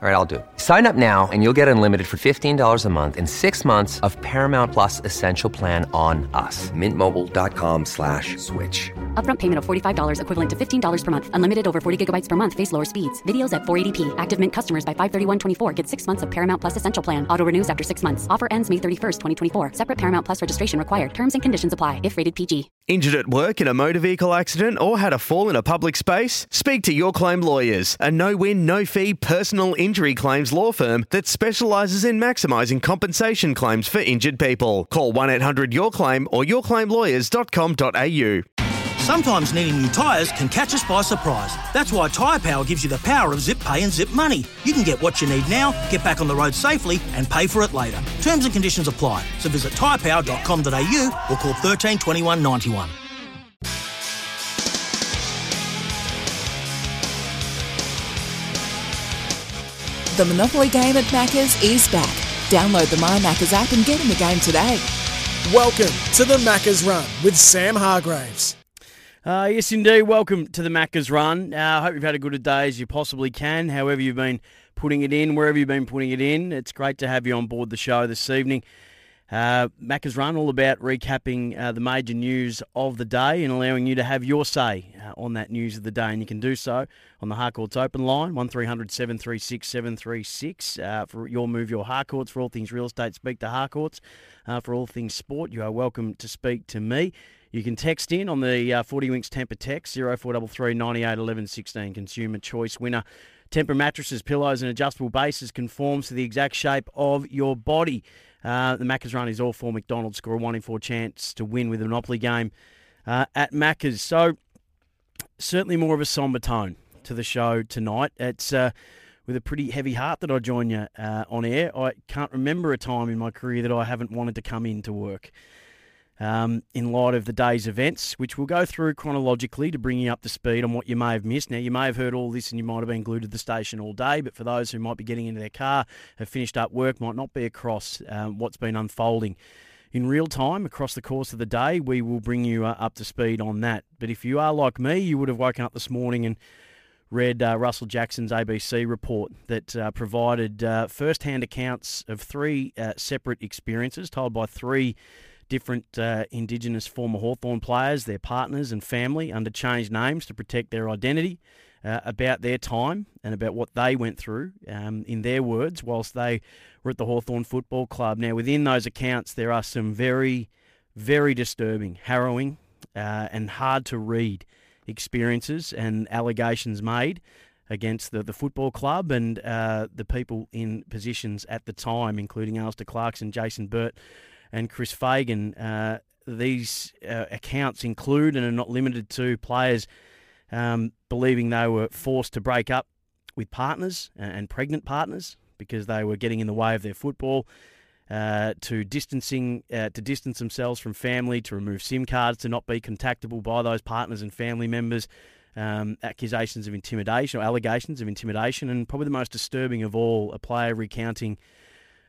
All right, I'll do it. Sign up now and you'll get unlimited for $15 a month in six months of Paramount Plus Essential Plan on us. Mintmobile.com slash switch. Upfront payment of $45 equivalent to $15 per month. Unlimited over 40 gigabytes per month. Face lower speeds. Videos at 480p. Active Mint customers by 531.24 get six months of Paramount Plus Essential Plan. Auto renews after six months. Offer ends May 31st, 2024. Separate Paramount Plus registration required. Terms and conditions apply if rated PG. Injured at work in a motor vehicle accident or had a fall in a public space? Speak to Your Claim Lawyers, a no win, no fee personal injury claims law firm that specialises in maximising compensation claims for injured people. Call 1 800 Your Claim or yourclaimlawyers.com.au. Sometimes needing new tyres can catch us by surprise. That's why Tyre Power gives you the power of zip pay and zip money. You can get what you need now, get back on the road safely, and pay for it later. Terms and conditions apply. So visit tyrepower.com.au or call 13 21 91. The Monopoly game at Macca's is back. Download the My Macca's app and get in the game today. Welcome to the Macca's Run with Sam Hargreaves. Uh, yes, indeed. Welcome to the Macca's Run. I uh, hope you've had a good a day as you possibly can, however you've been putting it in, wherever you've been putting it in. It's great to have you on board the show this evening. Uh, Macca's Run, all about recapping uh, the major news of the day and allowing you to have your say uh, on that news of the day. And you can do so on the Harcourts Open line, 1300 736 736. Uh, for your move, your Harcourts, for all things real estate, speak to Harcourts. Uh, for all things sport, you are welcome to speak to me. You can text in on the uh, 40 Winks Tempur text, 0433 98 11 16. Consumer choice winner. Tempur mattresses, pillows, and adjustable bases conforms to the exact shape of your body. Uh, the Macca's run is all for McDonald's. Score a one in four chance to win with a Monopoly game uh, at Macca's. So, certainly more of a somber tone to the show tonight. It's uh, with a pretty heavy heart that I join you uh, on air. I can't remember a time in my career that I haven't wanted to come in to work um, in light of the day's events, which we'll go through chronologically to bring you up to speed on what you may have missed. Now, you may have heard all this and you might have been glued to the station all day, but for those who might be getting into their car, have finished up work, might not be across um, what's been unfolding. In real time, across the course of the day, we will bring you uh, up to speed on that. But if you are like me, you would have woken up this morning and read uh, Russell Jackson's ABC report that uh, provided uh, first hand accounts of three uh, separate experiences told by three different uh, Indigenous former Hawthorn players, their partners and family under changed names to protect their identity, uh, about their time and about what they went through, um, in their words, whilst they were at the Hawthorn Football Club. Now, within those accounts, there are some very, very disturbing, harrowing, uh, and hard to read experiences and allegations made against the, the football club and uh, the people in positions at the time, including Alastair Clarkson, Jason Burt, and Chris Fagan. Uh, these uh, accounts include and are not limited to players um, believing they were forced to break up with partners and pregnant partners because they were getting in the way of their football. Uh, to distancing uh, to distance themselves from family, to remove SIM cards, to not be contactable by those partners and family members, um, accusations of intimidation or allegations of intimidation, and probably the most disturbing of all, a player recounting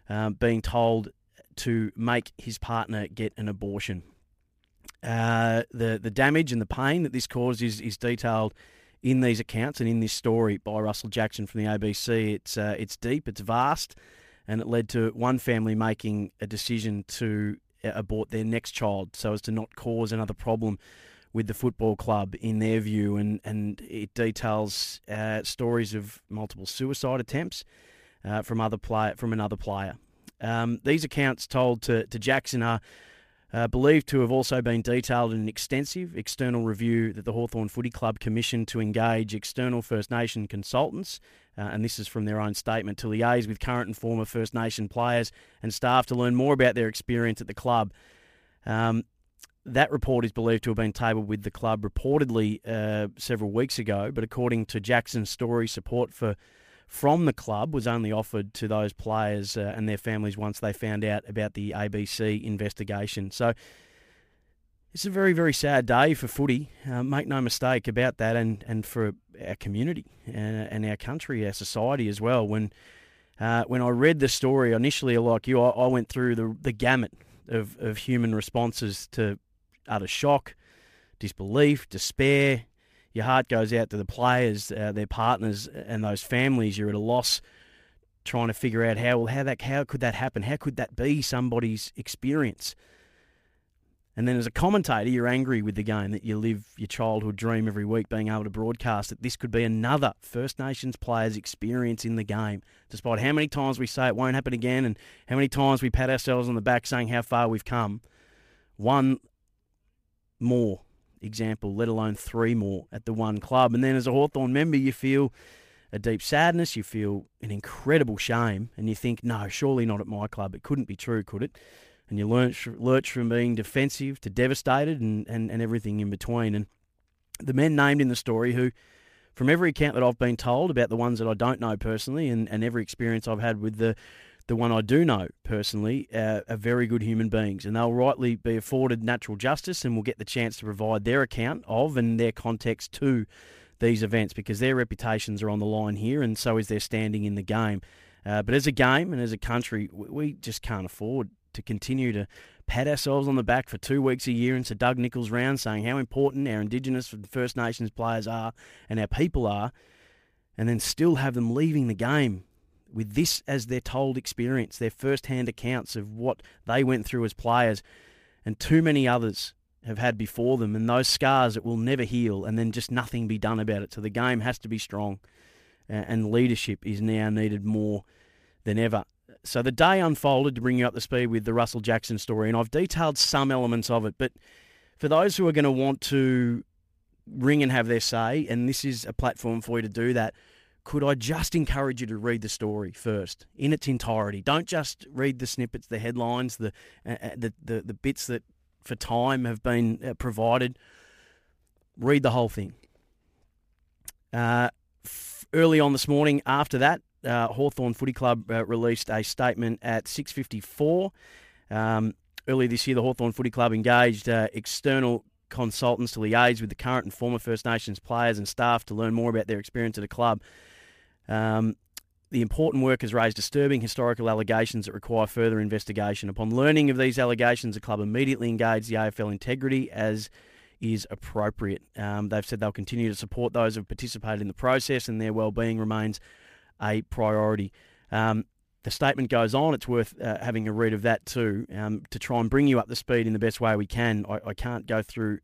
um, being told to make his partner get an abortion. Uh, the the damage and the pain that this caused is is detailed in these accounts and in this story by Russell Jackson from the ABC. It's uh, it's deep, it's vast, and it led to one family making a decision to uh, abort their next child so as to not cause another problem with the football club in their view and and it details uh, stories of multiple suicide attempts uh, from other player from another player um, these accounts told to, to Jackson are uh, believed to have also been detailed in an extensive external review that the Hawthorn Footy Club commissioned to engage external First Nation consultants, uh, and this is from their own statement, to liaise with current and former First Nation players and staff to learn more about their experience at the club. Um, that report is believed to have been tabled with the club reportedly uh, several weeks ago, but according to Jackson's story, support for from the club was only offered to those players uh, and their families once they found out about the ABC investigation. So it's a very, very sad day for footy. Uh, make no mistake about that, and, and for our community and, and our country, our society as well. When uh, when I read the story initially, like you, I, I went through the the gamut of, of human responses to utter shock, disbelief, despair. Your heart goes out to the players, uh, their partners, and those families. You're at a loss trying to figure out how well how that how could that happen? How could that be somebody's experience? And then as a commentator, you're angry with the game that you live your childhood dream every week being able to broadcast that this could be another First Nations player's experience in the game. Despite how many times we say it won't happen again and how many times we pat ourselves on the back saying how far we've come, one more example, let alone three more at the one club. And then as a Hawthorn member, you feel a deep sadness, you feel an incredible shame, and you think, no, surely not at my club. It couldn't be true, could it? And you lurch, lurch from being defensive to devastated and, and, and everything in between. And the men named in the story who, from every account that I've been told about the ones that I don't know personally and, and every experience I've had with the the one I do know personally, uh, are very good human beings, and they'll rightly be afforded natural justice and will get the chance to provide their account of and their context to these events because their reputations are on the line here, and so is their standing in the game. Uh, but as a game and as a country, we just can't afford to continue to pat ourselves on the back for two weeks a year into Doug Nicholls round saying how important our Indigenous and First Nations players are and our people are, and then still have them leaving the game with this as their told experience, their first hand accounts of what they went through as players, and too many others have had before them, and those scars that will never heal, and then just nothing be done about it. So the game has to be strong, and leadership is now needed more than ever. So the day unfolded to bring you up to speed with the Russell Jackson story, and I've detailed some elements of it, but for those who are going to want to ring and have their say, and this is a platform for you to do that, could I just encourage you to read the story first in its entirety? Don't just read the snippets, the headlines, the uh, uh the, the, the bits that for time have been uh, provided. Read the whole thing. Uh, f- early on this morning, after that, uh, Hawthorn Footy Club uh, released a statement at 6:54. Um, early this year, the Hawthorn Footy Club engaged external consultants to liaise with the current and former First Nations players and staff to learn more about their experience at the club. Um, the important work has raised disturbing historical allegations that require further investigation. Upon learning of these allegations, the club immediately engaged the AFL Integrity as is appropriate. Um, they've said they'll continue to support those who have participated in the process and their well-being remains a priority. Um, the statement goes on. It's worth uh, having a read of that too um, to try and bring you up to speed in the best way we can. I, I can't go through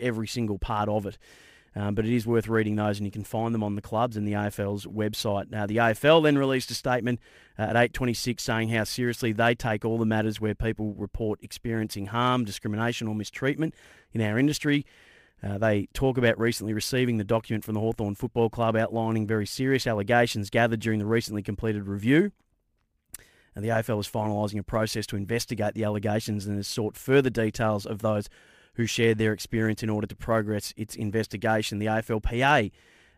every single part of it. Um, but it is worth reading those, and you can find them on the clubs and the AFL's website. Now, the AFL then released a statement uh, at 8:26 saying how seriously they take all the matters where people report experiencing harm, discrimination, or mistreatment in our industry. Uh, they talk about recently receiving the document from the Hawthorn Football Club outlining very serious allegations gathered during the recently completed review. And the AFL is finalising a process to investigate the allegations and has sought further details of those who shared their experience in order to progress its investigation. The AFLPA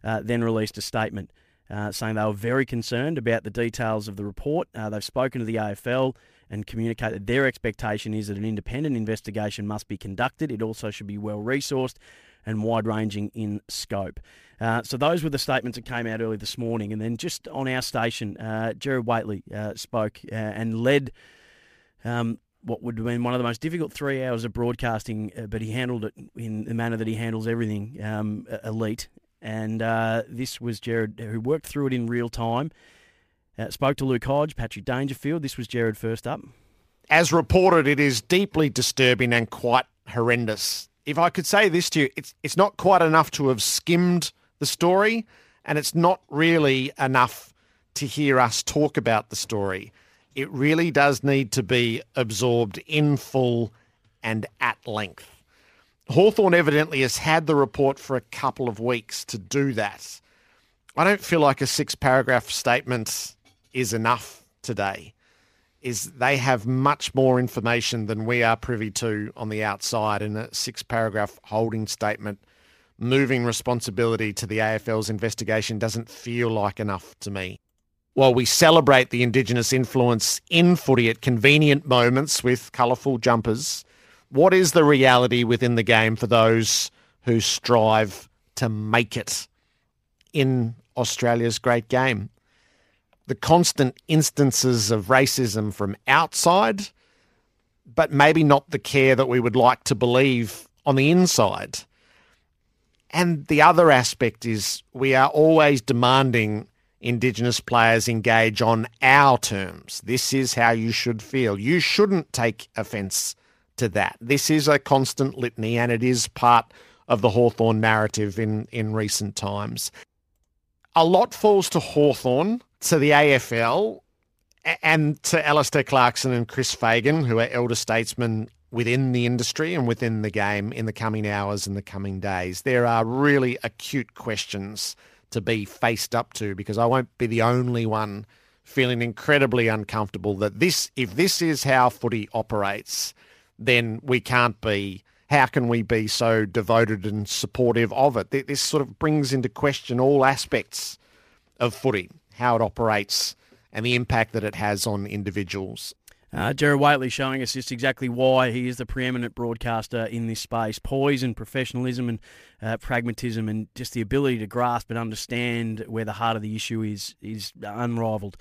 uh, then released a statement uh, saying they were very concerned about the details of the report. Uh, they've spoken to the AFL and communicated their expectation is that an independent investigation must be conducted. It also should be well resourced and wide ranging in scope. Uh, so those were the statements that came out early this morning. And then just on our station, uh, Gerard Whateley uh, spoke uh, and led um, what would have been one of the most difficult three hours of broadcasting, uh, but he handled it in the manner that he handles everything um, elite. And uh, this was Gerard, who worked through it in real time. Spoke to Luke Hodge, Patrick Dangerfield. This was Gerard first up. As reported, it is deeply disturbing and quite horrendous. If I could say this to you, it's it's not quite enough to have skimmed the story, and it's not really enough to hear us talk about the story it really does need to be absorbed in full and at length. Hawthorn evidently has had the report for a couple of weeks to do that. I don't feel like a six paragraph statement is enough today. Is they have much more information than we are privy to on the outside in a six paragraph holding statement. Moving responsibility to the AFL's investigation doesn't feel like enough to me while we celebrate the Indigenous influence in footy at convenient moments with colourful jumpers, what is the reality within the game for those who strive to make it in Australia's great game? The constant instances of racism from outside, but maybe not the care that we would like to believe on the inside. And the other aspect is we are always demanding Indigenous players engage on our terms. This is how you should feel. You shouldn't take offence to that. This is a constant litany and it is part of the Hawthorn narrative in, in recent times. A lot falls to Hawthorn, to the AFL, and to Alastair Clarkson and Chris Fagan, who are elder statesmen within the industry and within the game in the coming hours and the coming days. There are really acute questions to be faced up to because I won't be the only one feeling incredibly uncomfortable that this, if this is how footy operates, then we can't be. How can we be so devoted and supportive of it? This sort of brings into question all aspects of footy, how it operates, and the impact that it has on individuals. Uh, Gerard Whateley showing us just exactly why he is the preeminent broadcaster in this space. Poise and professionalism and uh, pragmatism and just the ability to grasp and understand where the heart of the issue is is unrivaled.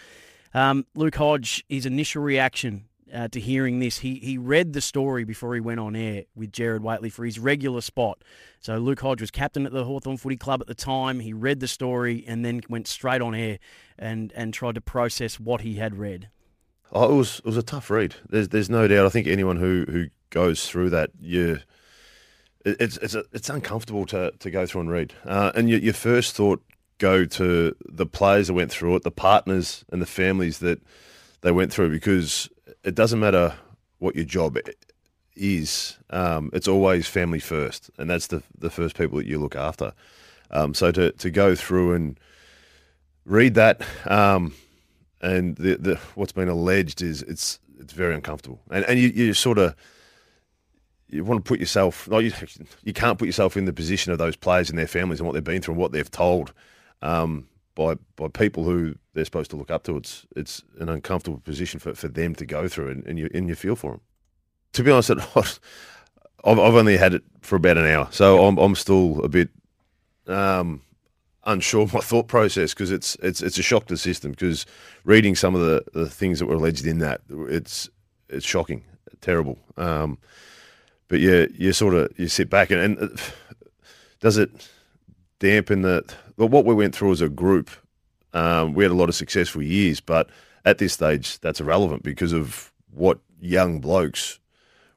Um, Luke Hodge, his initial reaction uh, to hearing this, he he read the story before he went on air with Gerard Whateley for his regular spot. So Luke Hodge was captain at the Hawthorn Footy Club at the time. He read the story and then went straight on air and and tried to process what he had read. Oh, it was it was a tough read. There's there's no doubt. I think anyone who, who goes through that, you it's it's a, it's uncomfortable to, to go through and read. Uh, and your, your first thought go to the players that went through it, the partners and the families that they went through, because it doesn't matter what your job is. Um, it's always family first, and that's the the first people that you look after. Um, so to to go through and read that. Um, and the, the what's been alleged is it's it's very uncomfortable, and and you, you sort of you want to put yourself like you, you can't put yourself in the position of those players and their families and what they've been through and what they've told um, by by people who they're supposed to look up to. It's it's an uncomfortable position for, for them to go through, and, and you and you feel for them. To be honest, I've, I've only had it for about an hour, so I'm I'm still a bit um, unsure my thought process because it's it's it's a shock to the system. Because reading some of the, the things that were alleged in that, it's it's shocking, terrible. Um, but yeah, you sort of you sit back and, and uh, does it dampen the well, what we went through as a group? Um, we had a lot of successful years, but at this stage, that's irrelevant because of what young blokes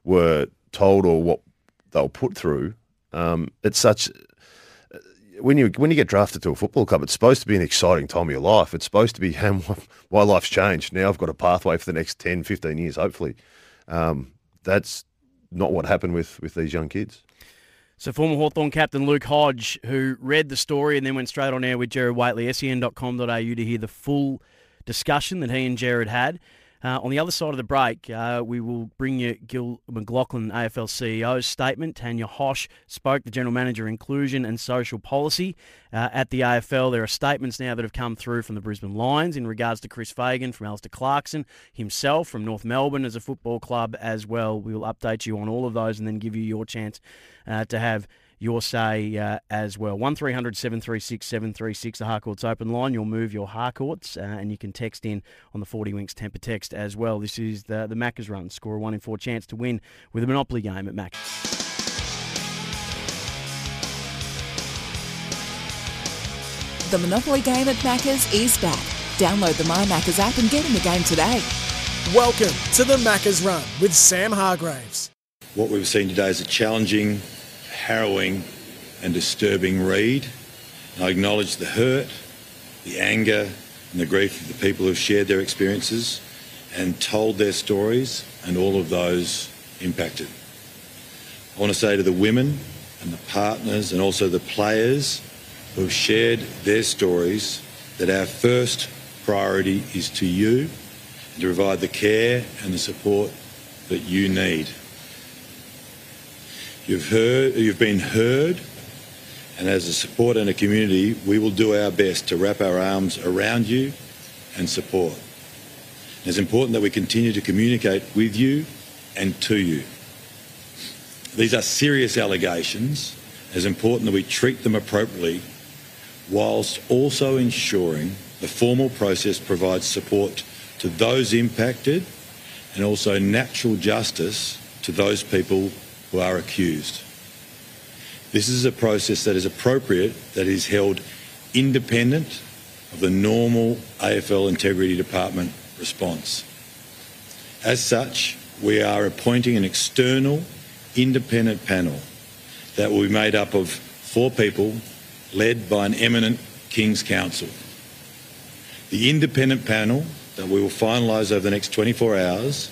were told or what they were put through. Um, it's such when you when you get drafted to a football club, it's supposed to be an exciting time of your life. It's supposed to be my life's changed. Now I've got a pathway for the next 10, 15 years, hopefully. Um, that's not what happened with, with these young kids. So former Hawthorn captain Luke Hodge, who read the story and then went straight on air with Gerard Whateley, sen.com.au to hear the full discussion that he and Gerard had. Uh, on the other side of the break, uh, we will bring you Gil McLachlan, AFL CEO's statement. Tanya Hosch spoke, the General Manager Inclusion and Social Policy uh, at the AFL. There are statements now that have come through from the Brisbane Lions in regards to Chris Fagan, from Alastair Clarkson, himself, from North Melbourne as a football club as well. We will update you on all of those and then give you your chance uh, to have your say uh, as well. 1300 736 736, the Harcourts open line. You'll move your Harcourts uh, and you can text in on the 40 Winks Tempur text as well. This is the, the Macca's run. Score a 1 in 4 chance to win with a Monopoly game at Macca's. The Monopoly game at Macca's is back. Download the My Macca's app and get in the game today. Welcome to the Macca's Run with Sam Hargreaves. What we've seen today is a challenging harrowing and disturbing read. And I acknowledge the hurt, the anger and the grief of the people who have shared their experiences and told their stories and all of those impacted. I want to say to the women and the partners and also the players who have shared their stories that our first priority is to you and to provide the care and the support that you need. You've heard, you've been heard, and as a support and a community, we will do our best to wrap our arms around you and support. It's important that we continue to communicate with you and to you. These are serious allegations. It's important that we treat them appropriately whilst also ensuring the formal process provides support to those impacted and also natural justice to those people who are accused. This is a process that is appropriate, that is held independent of the normal AFL Integrity Department response. As such, we are appointing an external independent panel that will be made up of four people led by an eminent King's Counsel. The independent panel that we will finalise over the next 24 hours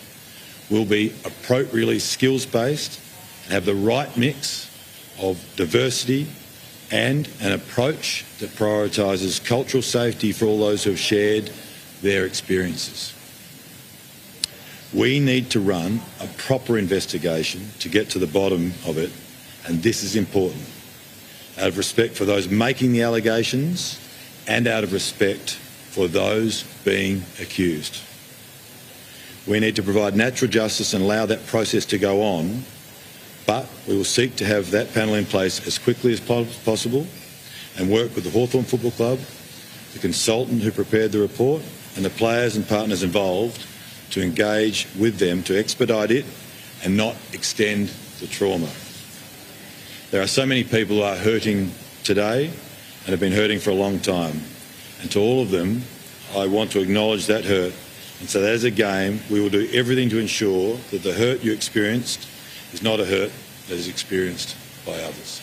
will be appropriately skills based have the right mix of diversity and an approach that prioritises cultural safety for all those who have shared their experiences. We need to run a proper investigation to get to the bottom of it, and this is important. Out of respect for those making the allegations and out of respect for those being accused. We need to provide natural justice and allow that process to go on, but we will seek to have that panel in place as quickly as possible and work with the Hawthorn Football Club, the consultant who prepared the report, and the players and partners involved to engage with them to expedite it and not extend the trauma. There are so many people who are hurting today and have been hurting for a long time. And to all of them, I want to acknowledge that hurt and so that as a game, we will do everything to ensure that the hurt you experienced is not a hurt that is experienced by others.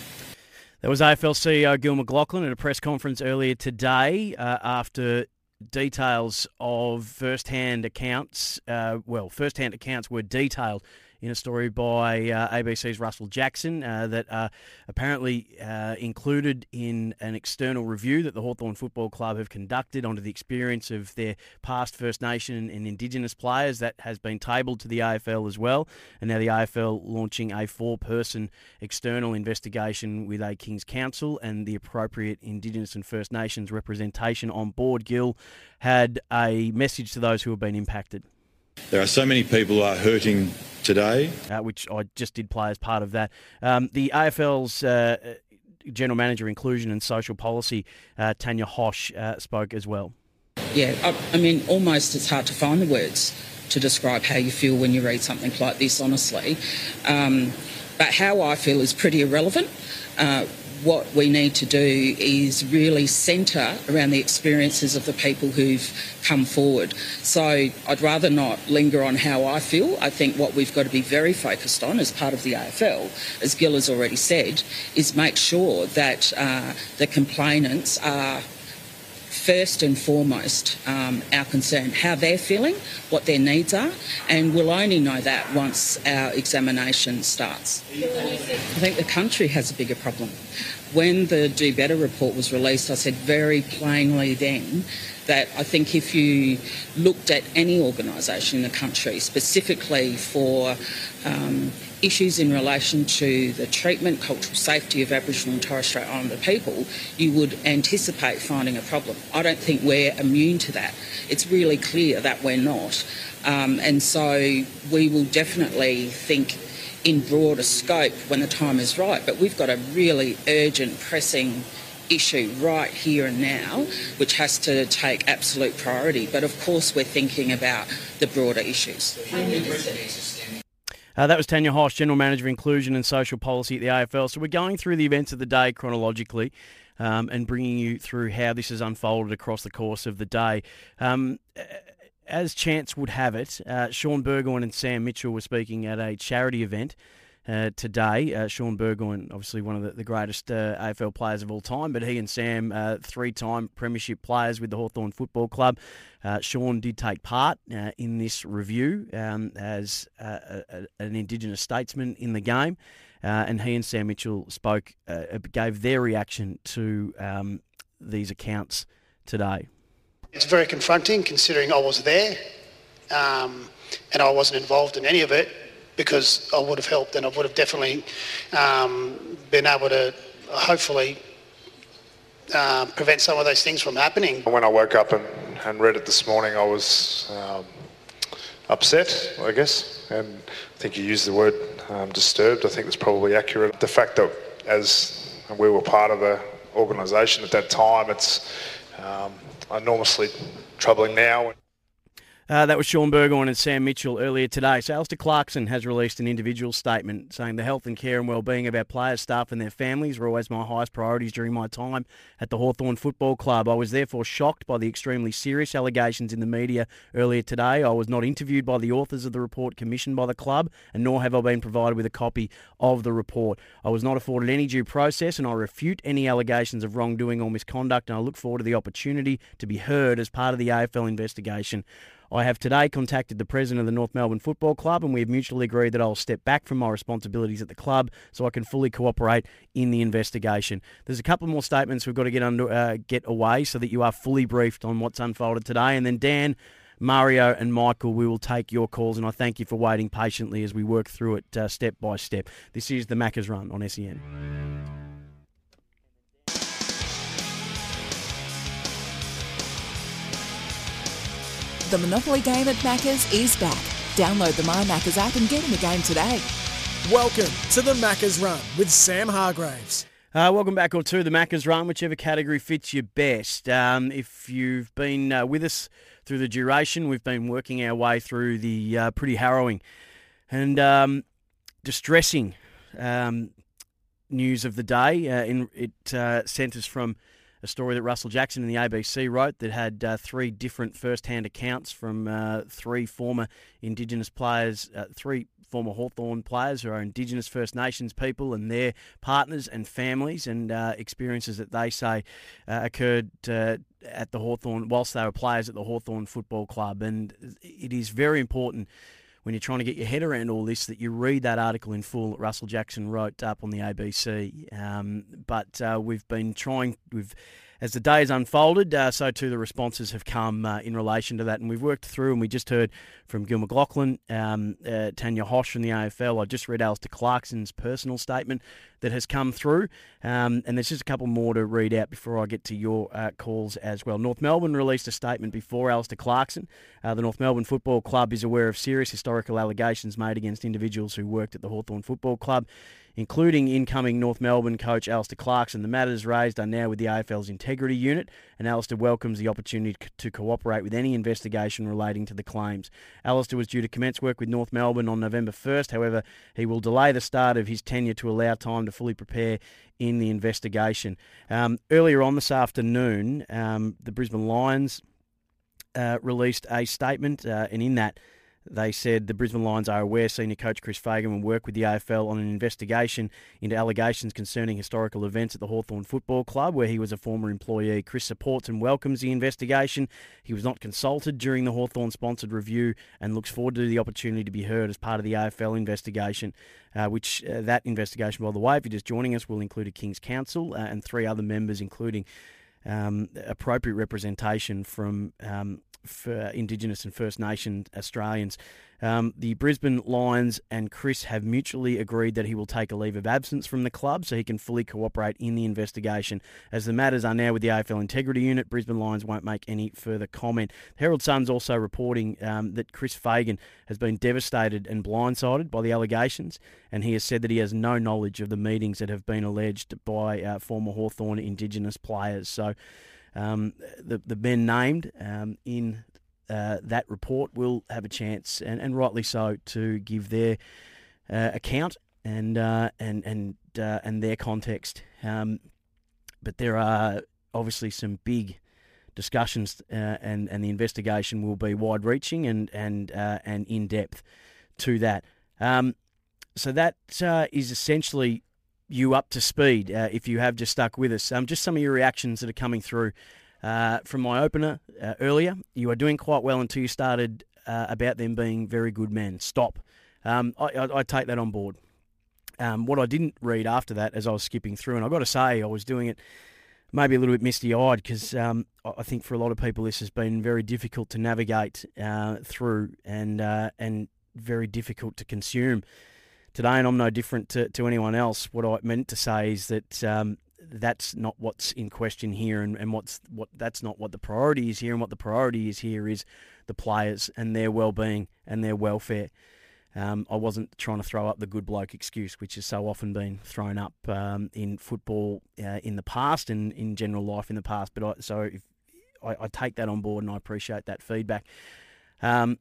That was AFL CEO Gil McLachlan at a press conference earlier today uh, after details of first-hand accounts. Uh, well, first-hand accounts were detailed in a story by uh, ABC's Russell Jackson uh, that uh, apparently uh, included in an external review that the Hawthorn Football Club have conducted onto the experience of their past First Nation and Indigenous players. That has been tabled to the AFL as well. And now the AFL launching a four person external investigation with a King's Counsel and the appropriate Indigenous and First Nations representation on board. Gil had a message to those who have been impacted. There are so many people who are hurting today. Uh, which I just did play as part of that. Um, the AFL's uh, General Manager Inclusion and Social Policy, uh, Tanya Hosch, uh, spoke as well. Yeah, I, I, mean, almost it's hard to find the words to describe how you feel when you read something like this, honestly. Um, but how I feel is pretty irrelevant. What we need to do is really centre around the experiences of the people who've come forward. So I'd rather not linger on how I feel. I think what we've got to be very focused on as part of the AFL, as Gil has already said, is make sure that uh, the complainants are first and foremost um, our concern, how they're feeling, what their needs are, and we'll only know that once our examination starts. I think the country has a bigger problem. When the Do Better report was released, I said very plainly then that I think if you looked at any organisation in the country, specifically for um, issues in relation to the treatment, cultural safety of Aboriginal and Torres Strait Islander people, you would anticipate finding a problem. I don't think we're immune to that. It's really clear that we're not. Um, and so we will definitely think in broader scope when the time is right. But we've got a really urgent, pressing issue right here and now, which has to take absolute priority. But of course, we're thinking about the broader issues. Uh, that was Tanya Hosch, General Manager of Inclusion and Social Policy at the AFL. So we're going through the events of the day chronologically um, and bringing you through how this has unfolded across the course of the day. Um, as chance would have it, uh, Shaun Burgoyne and Sam Mitchell were speaking at a charity event uh, today. Uh, Shaun Burgoyne, obviously one of the, the greatest uh, AFL players of all time, but he and Sam, uh, three time Premiership players with the Hawthorn Football Club. Uh, Shaun did take part uh, in this review um, as a, a, an Indigenous statesman in the game. and he and Sam Mitchell spoke, gave their reaction to um, these accounts today. It's very confronting considering I was there um, and I wasn't involved in any of it because I would have helped and I would have definitely um, been able to hopefully uh, prevent some of those things from happening. When I woke up and, and read it this morning, I was um, upset, I guess, and I think you used the word um, disturbed. I think that's probably accurate. The fact that as we were part of the organisation at that time, it's um, enormously troubling now. Uh, that was Shaun Burgoyne and Sam Mitchell earlier today. So Alastair Clarkson has released an individual statement saying the health and care and well-being of our players, staff and their families were always my highest priorities during my time at the Hawthorn Football Club. I was therefore shocked by the extremely serious allegations in the media earlier today. I was not interviewed by the authors of the report commissioned by the club and nor have I been provided with a copy of the report. I was not afforded any due process and I refute any allegations of wrongdoing or misconduct and I look forward to the opportunity to be heard as part of the AFL investigation. I have today contacted the president of the North Melbourne Football Club and we have mutually agreed that I'll step back from my responsibilities at the club so I can fully cooperate in the investigation. There's a couple more statements we've got to get under uh, get away so that you are fully briefed on what's unfolded today and then Dan Mario and Michael, we will take your calls, and I thank you for waiting patiently as we work through it uh, step by step. This is the Macca's Run on SEN. The Monopoly game at Macca's is back. Download the My Macca's app and get in the game today. Welcome to the Macca's Run with Sam Hargreaves. Uh, welcome back or to the Macca's Run, whichever category fits you best. Um, if you've been uh, with us through the duration, we've been working our way through the uh, pretty harrowing and um, distressing um, news of the day. Uh, in, it uh, centres from a story that Russell Jackson in the ABC wrote that had uh, three different first-hand accounts from uh, three former Indigenous players, uh, three former Hawthorn players who are Indigenous First Nations people and their partners and families and uh, experiences that they say uh, occurred uh, at the Hawthorn whilst they were players at the Hawthorn Football Club. And it is very important when you're trying to get your head around all this that you read that article in full that Russell Jackson wrote up on the ABC. Um, but uh, we've been trying, we've as the day has unfolded, uh, so too the responses have come uh, in relation to that. And we've worked through, and we just heard from Gil McLachlan, um, uh, Tanya Hosch from the AFL. I just read Alastair Clarkson's personal statement that has come through. Um, and there's just a couple more to read out before I get to your uh, calls as well. North Melbourne released a statement before Alastair Clarkson. Uh, the North Melbourne Football Club is aware of serious historical allegations made against individuals who worked at the Hawthorn Football Club including incoming North Melbourne coach Alastair Clarkson. The matters raised are now with the AFL's Integrity Unit, and Alastair welcomes the opportunity to cooperate with any investigation relating to the claims. Alastair was due to commence work with North Melbourne on November 1st. However, he will delay the start of his tenure to allow time to fully prepare in the investigation. Um, earlier on this afternoon, um, the Brisbane Lions uh, released a statement, uh, and in that, they said the Brisbane Lions are aware senior coach Chris Fagan will work with the AFL on an investigation into allegations concerning historical events at the Hawthorn Football Club, where he was a former employee. Chris supports and welcomes the investigation. He was not consulted during the Hawthorn sponsored review and looks forward to the opportunity to be heard as part of the AFL investigation. Uh, which uh, that investigation, by the way, if you're just joining us, will include a King's Counsel uh, and three other members, including um, appropriate representation from um, for Indigenous and First Nation Australians. Um, the Brisbane Lions and Chris have mutually agreed that he will take a leave of absence from the club so he can fully cooperate in the investigation. As the matters are now with the AFL Integrity Unit, Brisbane Lions won't make any further comment. Herald Sun's also reporting um, that Chris Fagan has been devastated and blindsided by the allegations, and he has said that he has no knowledge of the meetings that have been alleged by uh, former Hawthorn Indigenous players. So. Um, the, the men named um, in uh, that report will have a chance, and, and rightly so, to give their uh, account and uh, and and uh, and their context. Um, but there are obviously some big discussions, uh, and and the investigation will be wide-reaching and and uh, and in depth to that. Um, so that is essentially you up to speed uh, if you have just stuck with us. Um, just some of your reactions that are coming through uh, from my opener uh, earlier. You are doing quite well until you started uh, about them being very good men. Stop. Um, I, I, I, take that on board. Um, what I didn't read after that as I was skipping through, and I've got to say, I was doing it maybe a little bit misty eyed because um, I think for a lot of people this has been very difficult to navigate uh, through and, uh, and very difficult to consume today, and I'm no different to, to anyone else. What I meant to say is that um, that's not what's in question here, and, and what's what that's not what the priority is here, and what the priority is here is the players and their well-being and their welfare. Um, I wasn't trying to throw up the good bloke excuse, which has so often been thrown up um, in football uh, in the past and in general life in the past. But I, so if, I, I, take that on board and I appreciate that feedback. Um,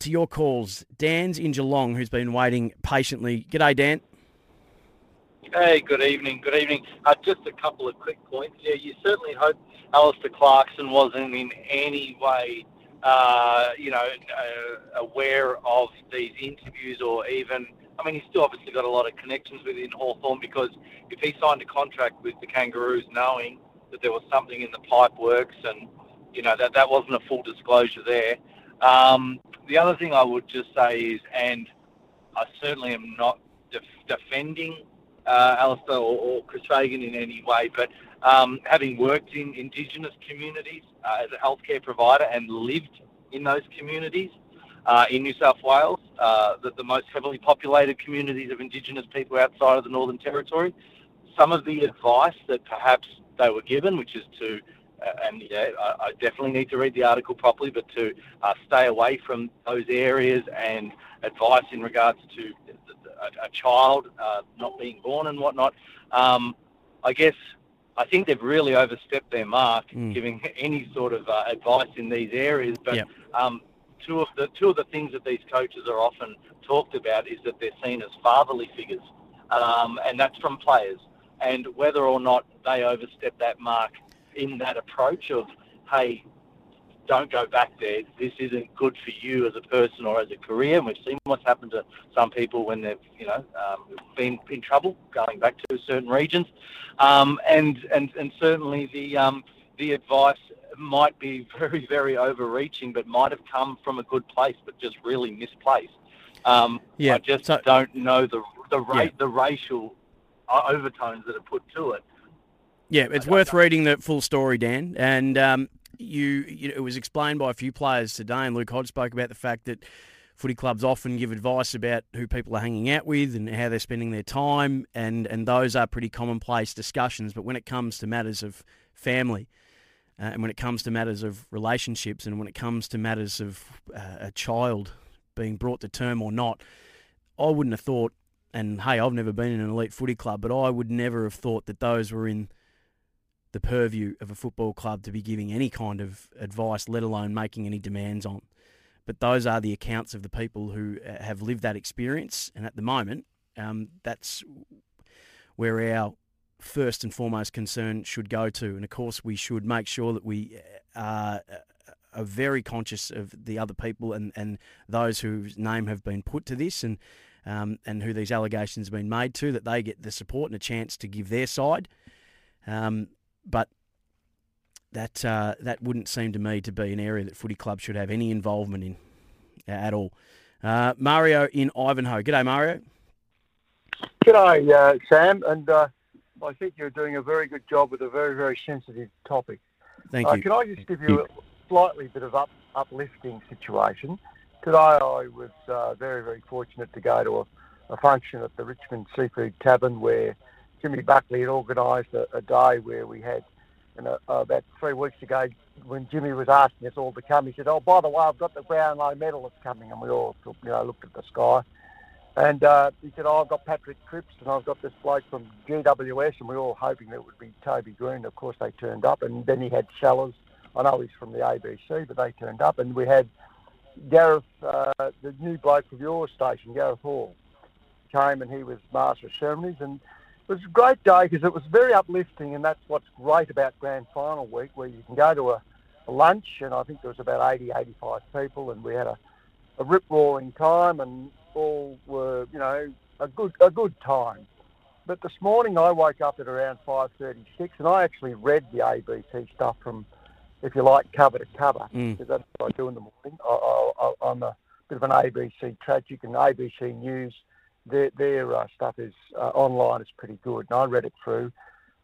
to your calls, Dan's in Geelong, who's been waiting patiently. G'day, Dan. Hey, good evening. Good evening. Uh, just a couple of quick points. Yeah, you certainly hope Alastair Clarkson wasn't in any way, uh, you know, uh, aware of these interviews or even. I mean, he's still obviously got a lot of connections within Hawthorn because if he signed a contract with the Kangaroos knowing that there was something in the pipe works and, you know, that that wasn't a full disclosure there. Um, the other thing I would just say is, and I certainly am not def- defending uh, Alastair or, or Chris Fagan in any way, but um, having worked in Indigenous communities uh, as a healthcare provider and lived in those communities uh, in New South Wales, uh, the, the most heavily populated communities of Indigenous people outside of the Northern Territory, some of the advice that perhaps they were given, which is to and yeah, I, I, definitely need to read the article properly, but to uh, stay away from those areas and advice in regards to a, a child uh, not being born and whatnot. Um, I guess I think they've really overstepped their mark mm. giving any sort of uh, advice in these areas. But yep. um, two of the two of the things that these coaches are often talked about is that they're seen as fatherly figures, um, and that's from players. And whether or not they overstep that mark in that approach of, hey, don't go back there. This isn't good for you as a person or as a career. And we've seen what's happened to some people when they've, you know, um, been in trouble going back to certain regions. Um, and, and, and certainly the, um, the advice might be very, very overreaching, but might have come from a good place, but just really misplaced. Um, yeah, I just so, don't know the, the, ra- yeah. the racial uh, overtones that are put to it. Yeah, it's worth reading the full story, Dan. And um, you, you know, it was explained by a few players today, and Luke Hodge spoke about the fact that footy clubs often give advice about who people are hanging out with and how they're spending their time, and, and those are pretty commonplace discussions. But when it comes to matters of family, uh, and when it comes to matters of relationships, and when it comes to matters of uh, a child being brought to term or not, I wouldn't have thought. And hey, I've never been in an elite footy club, but I would never have thought that those were in the purview of a football club to be giving any kind of advice, let alone making any demands on. But those are the accounts of the people who uh, have lived that experience, and at the moment, um, that's where our first and foremost concern should go to. And of course, we should make sure that we uh, are, uh, are very conscious of the other people and, and those whose name have been put to this and um, and who these allegations have been made to, that they get the support and a chance to give their side. Um, but that uh, that wouldn't seem to me to be an area that footy clubs should have any involvement in uh, at all. Uh, Mario in Ivanhoe. G'day, Mario. G'day, uh, Sam, and uh, I think you're doing a very good job with a very, very sensitive topic. Thank uh, you. Can I just give you a slightly bit of up, uplifting situation? Today I was very, very fortunate to go to a, a function at the Richmond Seafood Tavern where Jimmy Buckley had organised a, a, day where we had, you know, about three weeks ago, when Jimmy was asking us all to come, he said, "Oh, by the way, I've got the Brownlow medal that's coming," and we all, you know, looked at the sky. And uh, he said, oh, I've got Patrick Cripps and I've got this bloke from GWS, and we were all hoping that it would be Toby Greene. Of course, they turned up, and then he had Sellers. I know he's from the ABC, but they turned up, and we had Gareth, uh, the new bloke from your station, Gareth Hall, came and he was master of ceremonies, and it was a great day because it was very uplifting, and that's what's great about Grand Final week, where you can go to a, a lunch, and I think there was about 80, 85 people, and we had a, a rip-roaring time, and all were, you know, a good a good time. But this morning I woke up at around 5.36 and I actually read the ABC stuff from, if you like, cover to cover, mm. because that's what I do in the morning. I, am a bit of an ABC tragic and ABC News their, their uh, stuff is uh, online is pretty good. And I read it through,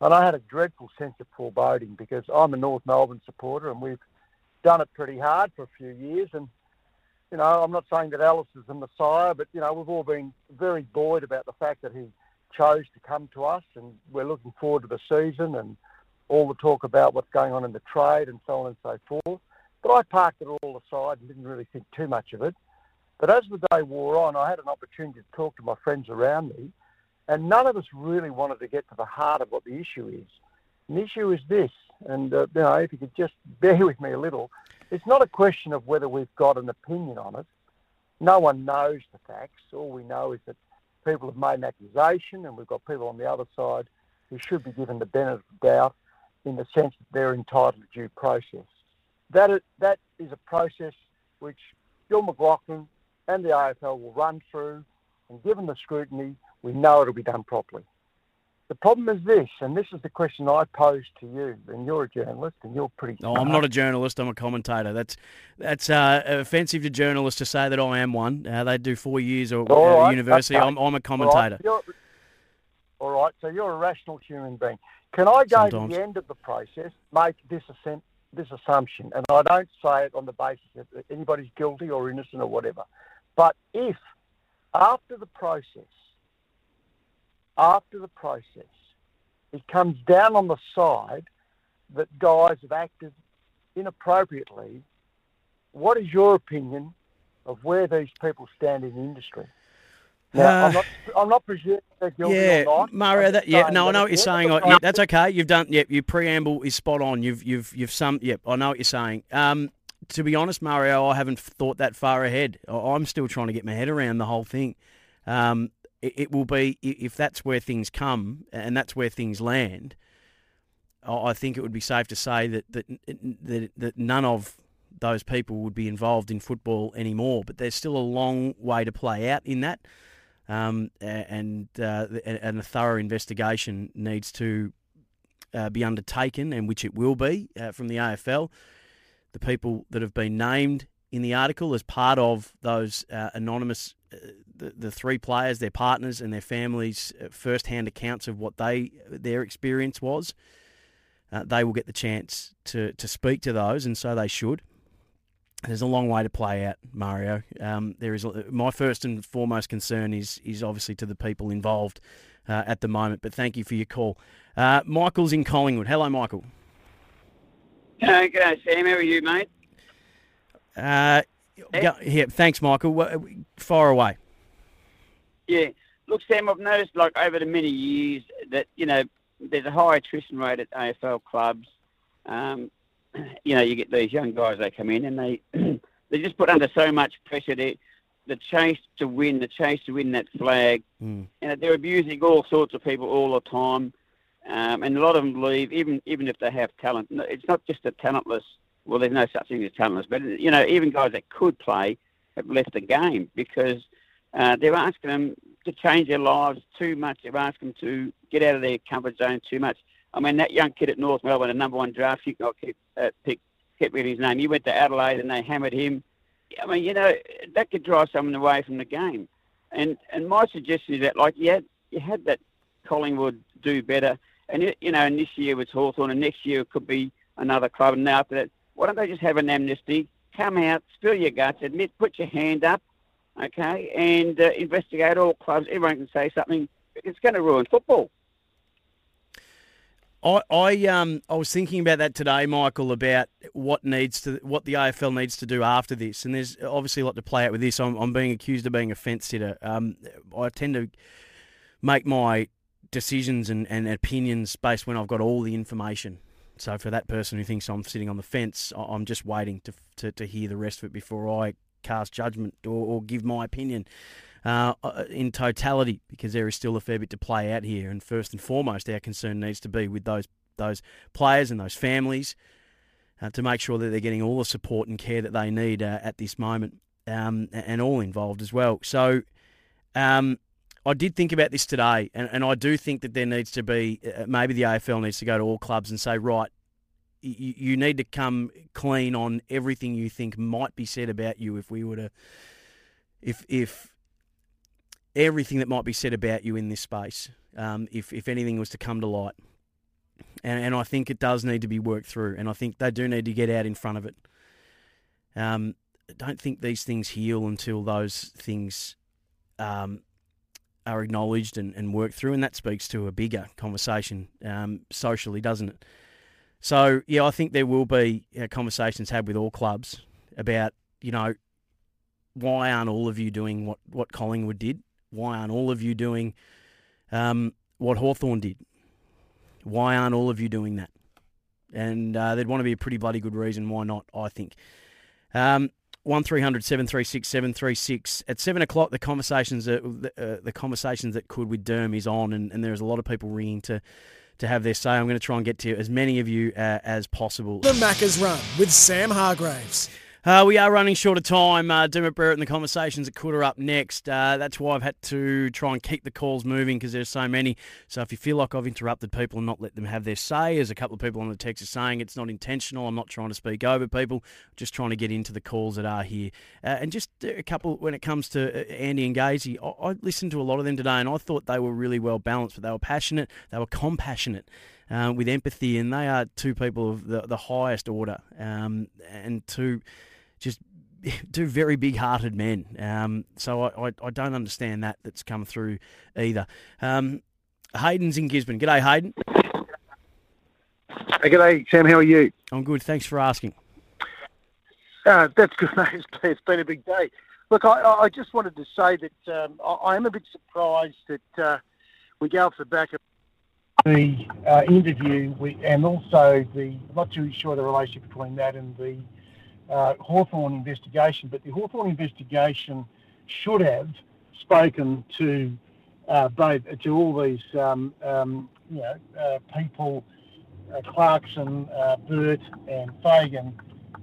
and I had a dreadful sense of foreboding because I'm a North Melbourne supporter, and we've done it pretty hard for a few years. And you know, I'm not saying that Alice is the Messiah, but you know, we've all been very buoyed about the fact that he chose to come to us, and we're looking forward to the season and all the talk about what's going on in the trade and so on and so forth. But I parked it all aside and didn't really think too much of it. But as the day wore on, I had an opportunity to talk to my friends around me, and none of us really wanted to get to the heart of what the issue is. And the issue is this, and uh, you know, if you could just bear with me a little, it's not a question of whether we've got an opinion on it. No one knows the facts. All we know is that people have made an accusation, and we've got people on the other side who should be given the benefit of the doubt in the sense that they're entitled to due process. That that is a process which Bill McLachlan and the AFL will run through, and given the scrutiny, we know it'll be done properly. The problem is this, and this is the question I pose to you, and you're a journalist, and you're pretty. No, I'm not a journalist. I'm a commentator. That's that's uh, offensive to journalists to say that I am one. Uh, they do four years or All uh, university. okay. I'm, I'm a commentator. you're- All right, so you're a rational human being. Can I go Sometimes. to the end of the process, make this assen- this assumption, and I don't say it on the basis that anybody's guilty or innocent or whatever, but if after the process, after the process, it comes down on the side that guys have acted inappropriately, what is your opinion of where these people stand in the industry? Now, Uh, I'm not, I'm not presuming they're guilty Yeah, or not. Mario. That, yeah, no, I know what you're saying. I, yeah, that's okay. You've done. Yep, your preamble is spot on. You've you've you've some. Yep, I know what you're saying. Um, to be honest, Mario, I haven't thought that far ahead. I'm still trying to get my head around the whole thing. Um, it, it will be if that's where things come and that's where things land. I think it would be safe to say that that that, that none of those people would be involved in football anymore. But there's still a long way to play out in that, um, and uh, and a thorough investigation needs to uh, be undertaken, and which it will be uh, from the AFL. The people that have been named in the article as part of those uh, anonymous, uh, the, the three players, their partners, and their families' uh, first-hand accounts of what they their experience was uh, they will get the chance to, to speak to those, and so they should. There's a long way to play out, Mario. Um, there is my first and foremost concern is is obviously to the people involved uh, at the moment. But thank you for your call. Uh, Michael's in Collingwood. Hello, Michael. Uh, g'day, Sam. How are you, mate? Uh, go- yeah, thanks, Michael. Far away. Yeah. Look, Sam, I've noticed, like, over the many years that, you know, there's a high attrition rate at AFL clubs. Um, you know, you get these young guys, they come in and they they just put under so much pressure. They, the chase to win, the chase to win that flag. Mm. And they're abusing all sorts of people all the time. Um, and a lot of them leave, even even if they have talent. It's not just a talentless. Well, there's no such thing as talentless, but you know, even guys that could play have left the game because uh, they're asking them to change their lives too much. They're asking them to get out of their comfort zone too much. I mean, that young kid at North Melbourne, the number one draft pick, keep uh, pick, kept reading his name. He went to Adelaide and they hammered him. I mean, you know, that could drive someone away from the game. And and my suggestion is that, like, you had, you had that Collingwood do better. And, you know, and this year was Hawthorn, and next year it could be another club. And now after that, why don't they just have an amnesty? Come out, spill your guts, admit, put your hand up, okay, and uh, investigate all clubs. Everyone can say something. It's going to ruin football. I, I um I was thinking about that today, Michael, about what needs to what the AFL needs to do after this, and there's obviously a lot to play out with this. I'm, I'm being accused of being a fence sitter. Um, I tend to make my decisions and, and opinions based when I've got all the information. So for that person who thinks I'm sitting on the fence, I'm just waiting to to, to hear the rest of it before I cast judgment or, or give my opinion uh, in totality, because there is still a fair bit to play out here. And first and foremost, our concern needs to be with those those players and those families uh, to make sure that they're getting all the support and care that they need uh, at this moment, um, and all involved as well. So. Um, I did think about this today, and, and I do think that there needs to be uh, maybe the AFL needs to go to all clubs and say, right, you, you need to come clean on everything you think might be said about you if we were to, if if everything that might be said about you in this space, um, if if anything was to come to light, and and I think it does need to be worked through, and I think they do need to get out in front of it. Um, I don't think these things heal until those things. Um, are acknowledged and, and worked through, and that speaks to a bigger conversation um, socially, doesn't it? So, yeah, I think there will be uh, conversations had with all clubs about, you know, why aren't all of you doing what, what Collingwood did? Why aren't all of you doing um, what Hawthorn did? Why aren't all of you doing that? and uh, there'd want to be a pretty bloody good reason why not. I think. Um, one 736 736 At seven o'clock, the conversations that uh, the conversations that could with Derm is on, and, and there's a lot of people ringing to to have their say. I'm going to try and get to as many of you uh, as possible. The Macca's Run with Sam Hargreaves. Uh, we are running short of time. Uh, Dermott Brereton and the conversations at are up next. Uh, that's why I've had to try and keep the calls moving because there's so many. So if you feel like I've interrupted people and not let them have their say, as a couple of people on the text are saying, it's not intentional. I'm not trying to speak over people, just trying to get into the calls that are here. Uh, and just a couple, when it comes to uh, Andy and Gazy, I, I listened to a lot of them today and I thought they were really well balanced, but they were passionate, they were compassionate. Uh, with empathy, and they are two people of the, the highest order, um, and two just two very big-hearted men. Um, so I, I, I, don't understand that that's come through either. Um, Hayden's in Gisborne. G'day, Hayden. Hey, g'day, Sam. How are you? I'm good. Thanks for asking. Uh, that's good, mate. It's been a big day. Look, I, I just wanted to say that um, I, I, am a bit surprised that uh, we go off the back of the uh, interview and also the, I'm not too sure the relationship between that and the uh, Hawthorn investigation, but the Hawthorn investigation should have spoken to uh, both to all these um, um, you know uh, people, uh, Clarkson, uh, Burt, and Fagan,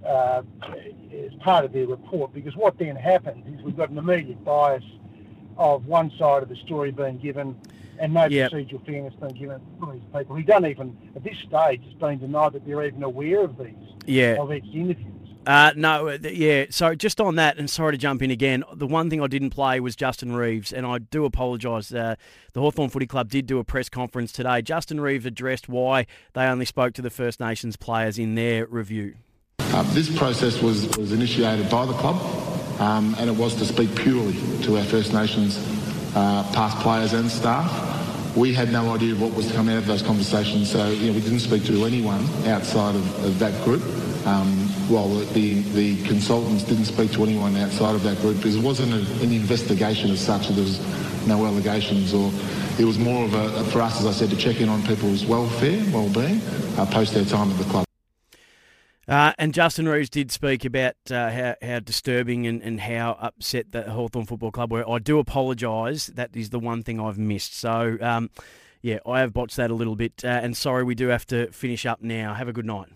as part of their report. Because what then happens is we've got an immediate bias of one side of the story being given. And no yep. procedural fairness being given to these people who don't even, at this stage, it's been denied that they're even aware of these, yeah. of each interview. Uh, no, uh, yeah. So just on that, and sorry to jump in again. The one thing I didn't play was Justin Reeves, and I do apologise. Uh, the Hawthorn Footy Club did do a press conference today. Justin Reeves addressed why they only spoke to the First Nations players in their review. Uh, this process was, was initiated by the club, um, and it was to speak purely to our First Nations uh, past players and staff. We had no idea what was coming out of those conversations, so you know, we didn't speak to anyone outside of, of that group. Um, well, the, the consultants didn't speak to anyone outside of that group because it wasn't a, an investigation as such. There was no allegations or it was more of a, for us, as I said, to check in on people's welfare, well-being, uh, post their time at the club. Uh, and Justin Reeves did speak about uh, how, how disturbing and, and how upset the Hawthorn Football Club were. I do apologise. That is the one thing I've missed. So, um, yeah, I have botched that a little bit. Uh, and sorry, we do have to finish up now. Have a good night.